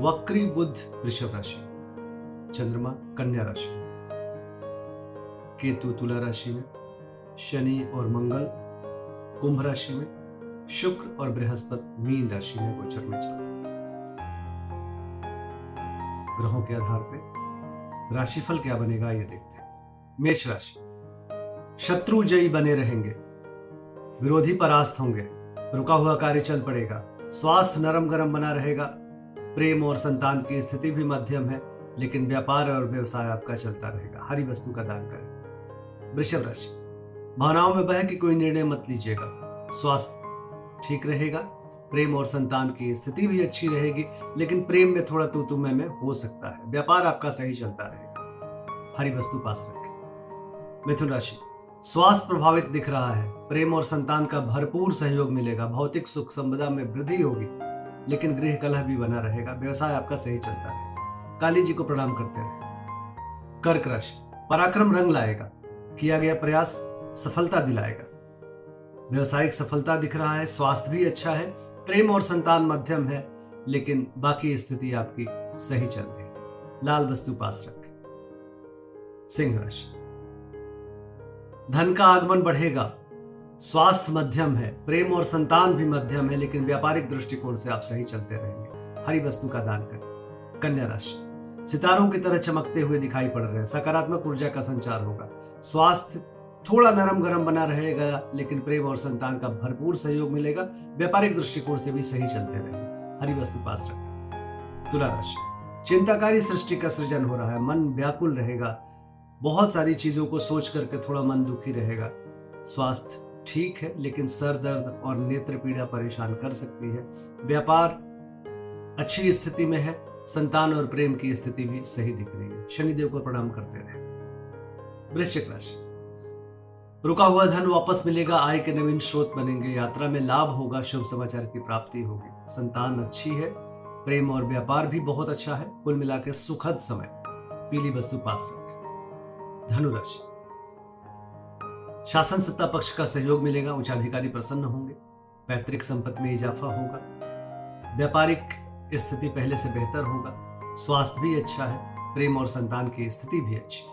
वक्री बुद्ध वृषभ राशि, चंद्रमा, कन्या राशि। केतु तुला राशि में, शनि और मंगल, कुंभ राशि में, शुक्र और बृहस्पति मीन राशि में गोचर में चल ग्रहों के आधार पर राशिफल क्या बनेगा ये देखते हैं। मेष राशि, शत्रु जयी बने रहेंगे, विरोधी परास्त होंगे, रुका हुआ कार्य चल पड़ेगा, स्वास्थ्य नरम गरम बना रहेगा प्रेम और संतान की स्थिति भी मध्यम है, लेकिन व्यापार और व्यवसाय आपका चलता रहेगा। हरी वस्तु का दान करें। वृषभ राशि। भावनाओं में बह के कोई निर्णय मत लीजिएगा। स्वास्थ्य ठीक रहेगा, प्रेम और संतान की स्थिति भी अच्छी रहेगी, लेकिन प्रेम में थोड़ा तू तुम्हें में हो सकता है। व्यापार आपका सही चलता रहेगा। हरी वस्तु पास रखें। मिथुन राशि। स्वास्थ्य प्रभावित दिख रहा है। प्रेम और संतान का भरपूर सहयोग मिलेगा। भौतिक सुख संपदा में वृद्धि होगी। लेकिन गृह कलह भी बना रहेगा, व्यवसाय आपका सही चलता रहेगा काली जी को प्रणाम करते रहे कर्क राशि पराक्रम रंग लाएगा, किया गया प्रयास सफलता दिलाएगा। व्यवसायिक सफलता दिख रहा है, स्वास्थ्य भी अच्छा है, प्रेम और संतान मध्यम है, लेकिन बाकी स्थिति आपकी सही चल रही है। लाल वस्तु पास रखें। सिंह राशि। धन का आगमन बढ़ेगा स्वास्थ्य मध्यम है, प्रेम और संतान भी मध्यम है, लेकिन व्यापारिक दृष्टिकोण से आप सही चलते रहेंगे। हरी वस्तु का दान करें। कन्या राशि। सितारों की तरह चमकते हुए दिखाई पड़ रहे हैं। सकारात्मक ऊर्जा का संचार होगा। स्वास्थ्य थोड़ा नरम गरम बना रहेगा, लेकिन प्रेम और संतान का भरपूर सहयोग मिलेगा। व्यापारिक दृष्टिकोण से भी सही चलते रहेंगे। हरी वस्तु पास रखें। तुला राशि। चिंताकारी सृष्टि का सृजन हो रहा है। मन व्याकुल रहेगा। बहुत सारी चीज़ों को सोच करके थोड़ा मन दुखी रहेगा। स्वास्थ्य ठीक है, लेकिन सर दर्द और नेत्र पीड़ा परेशान कर सकती है। व्यापार अच्छी स्थिति में है, संतान और प्रेम की स्थिति भी सही दिख रही है। शनिदेव को प्रणाम करते रहे। वृश्चिक राशि। रुका हुआ धन वापस मिलेगा, आय के नवीन स्रोत बनेंगे, यात्रा में लाभ होगा, शुभ समाचार की प्राप्ति होगी। संतान अच्छी है, प्रेम और व्यापार भी बहुत अच्छा है। कुल मिला के सुखद समय। पीली वस्तु पास रखें। धनुराशि शासन सत्ता पक्ष का सहयोग मिलेगा उच्च अधिकारी प्रसन्न होंगे, पैतृक संपत्ति में इजाफा होगा, व्यापारिक स्थिति पहले से बेहतर होगा, स्वास्थ्य भी अच्छा है, प्रेम और संतान की स्थिति भी अच्छी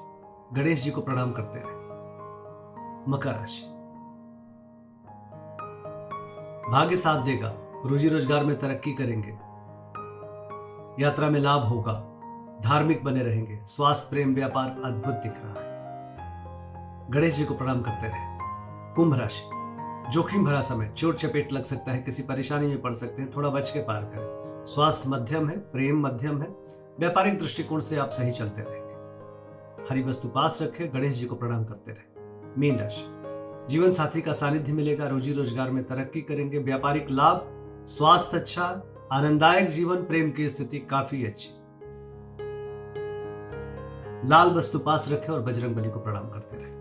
गणेश जी को प्रणाम करते रहे। मकर राशि। भाग्य साथ देगा, रोजी रोज़गार में तरक्की करेंगे, यात्रा में लाभ होगा, धार्मिक बने रहेंगे, स्वास्थ्य, प्रेम, व्यापार अद्भुत दिख रहा है। गणेश जी को प्रणाम करते रहे। कुंभ राशि। जोखिम भरा समय। चोट चपेट लग सकता है, किसी परेशानी में पड़ सकते हैं, थोड़ा बच के पार करें। स्वास्थ्य मध्यम है, प्रेम मध्यम है, व्यापारिक दृष्टिकोण से आप सही चलते रहेंगे। हरी वस्तु पास रखें, गणेश जी को प्रणाम करते रहे। मीन राशि। जीवन साथी का सानिध्य मिलेगा, रोजी रोज़गार में तरक्की करेंगे, व्यापारिक लाभ, स्वास्थ्य अच्छा आनंददायक जीवन, प्रेम की स्थिति काफ़ी अच्छी। लाल वस्तु पास रखें और बजरंग बली को प्रणाम करते रहे।